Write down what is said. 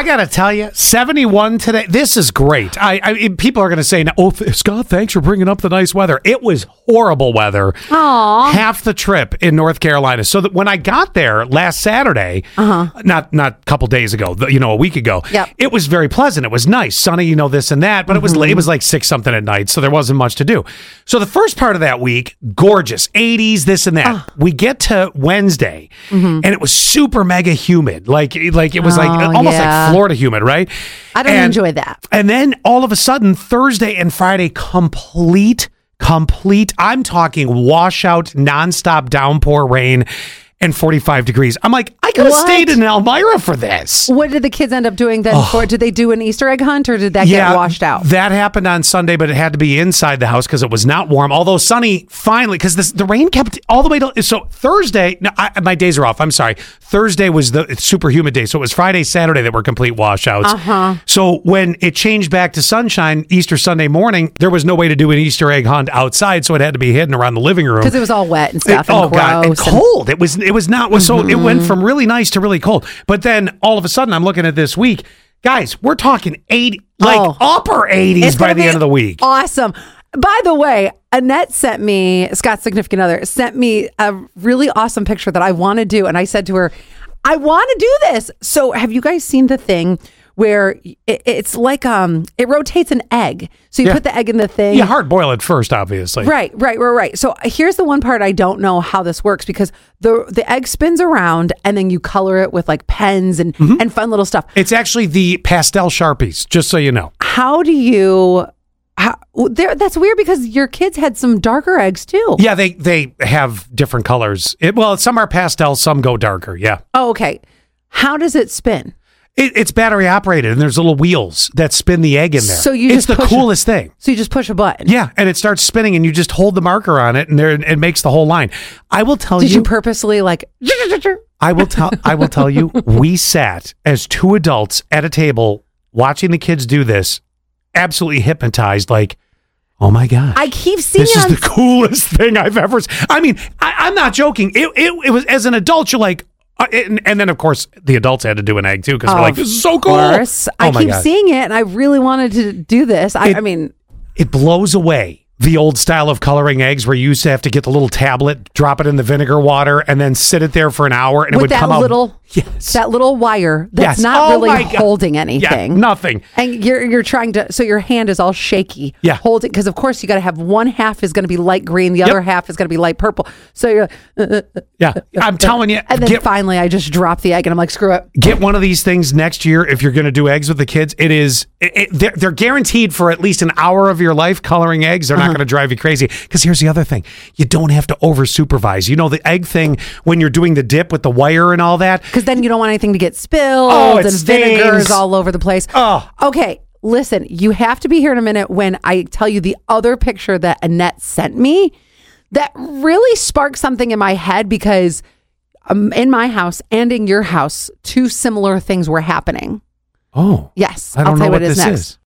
I gotta tell you, seventy-one today. This is great. I, I people are gonna say, "Oh, Scott, thanks for bringing up the nice weather." It was horrible weather. Aw. half the trip in North Carolina. So that when I got there last Saturday, not not a couple days ago, you know, a week ago, Uh-huh. Yep. it was very pleasant. It was nice, sunny, you know, this and that. But it was Mm-hmm. late. It was like six something at night, so there wasn't much to do. So the first part of that week, gorgeous, eighties, this and that. Ah. We get to Wednesday, and it was super mega humid, like like it was like Mm-hmm. Oh, almost yeah. like Florida humid, right? I don't And- enjoy that. and then all of a sudden, Thursday and Friday, complete, complete. I'm talking washout, nonstop downpour rain and 45 degrees. I'm like, I could have What? stayed in Elmira for this. What did the kids end up doing then? For did they do an Easter egg hunt or did that get washed out? That happened on Sunday, but it had to be inside the house because it was not warm. Although sunny, finally, because the rain kept all the way to. So Thursday, no, I, my days are off. I'm sorry. Thursday was the super humid day, so it was Friday, Saturday that were complete washouts. Uh-huh. So when it changed back to sunshine Easter Sunday morning, there was no way to do an Easter egg hunt outside, so it had to be hidden around the living room Because it was all wet and it- stuff. oh and god, and and- cold. It was. It was not. So it went mm-hmm. from really nice to really cold. But then all of a sudden, I'm looking at this week, guys. We're talking eighty, like Oh. upper eighties It's by the end of the week. Awesome. By the way, Annette sent me, Scott's significant other, sent me a really awesome picture that I want to do. And I said to her, I want to do this. So have you guys seen the thing where it, it's like um it rotates an egg. So you Yeah. put the egg in the thing. You hard boil it first, obviously. Right, right, right, right. So here's the one part I don't know how this works because the the egg spins around and then you color it with like pens and Mm-hmm. and fun little stuff. It's actually the pastel sharpies, just so you know. How do you? How, there, that's weird because your kids had some darker eggs too. Yeah, they they have different colors. It, well, some are pastel, some go darker. Yeah. Oh, okay. How does it spin? It, it's battery operated, and there's little wheels that spin the egg in there. So you it's just the push- coolest thing. So you just push a button. Yeah, and it starts spinning, and you just hold the marker on it, and there it makes the whole line. I will tell Did you, you purposely like? I will tell I will tell you, we sat as two adults at a table watching the kids do this, absolutely hypnotized, like, oh my god. I keep seeing this is on. the coolest thing I've ever. I mean, I, I'm not joking. It, it, it was as an adult, you're like, uh, and, and then of course the adults had to do an egg too because we're like, this is so cool. course. Oh I keep God. seeing it, and I really wanted to do this. I, It- I mean, It blows away the old style of coloring eggs where you used to have to get the little tablet, drop it in the vinegar water, and then sit it there for an hour, and it would that come out. little Yes. that little wire that's Yes. not Oh really holding Yeah, anything. nothing. And you're you're trying to so your hand is all shaky. Yeah. holding because of course you got to have one half is going to be light green, the other half is going to be light purple. So you're, uh, Yeah, I'm telling you. and then get, finally I just drop the egg and I'm like, screw it. get one of these things next year if you're going to do eggs with the kids. It is it, it- they're, they're guaranteed for at least an hour of your life coloring eggs. They're Uh-huh. not going to drive you crazy. Because here's the other thing: you don't have to over supervise. You know the egg thing when you're doing the dip with the wire and all that. Because then you don't want anything to get spilled Oh, and vinegars stings. all over the place. Oh. Okay, listen, you have to be here in a minute when I tell you the other picture that Annette sent me that really sparked something in my head because um, in my house and in your house, two similar things were happening. Oh, Yes, I don't know what what is this next. is.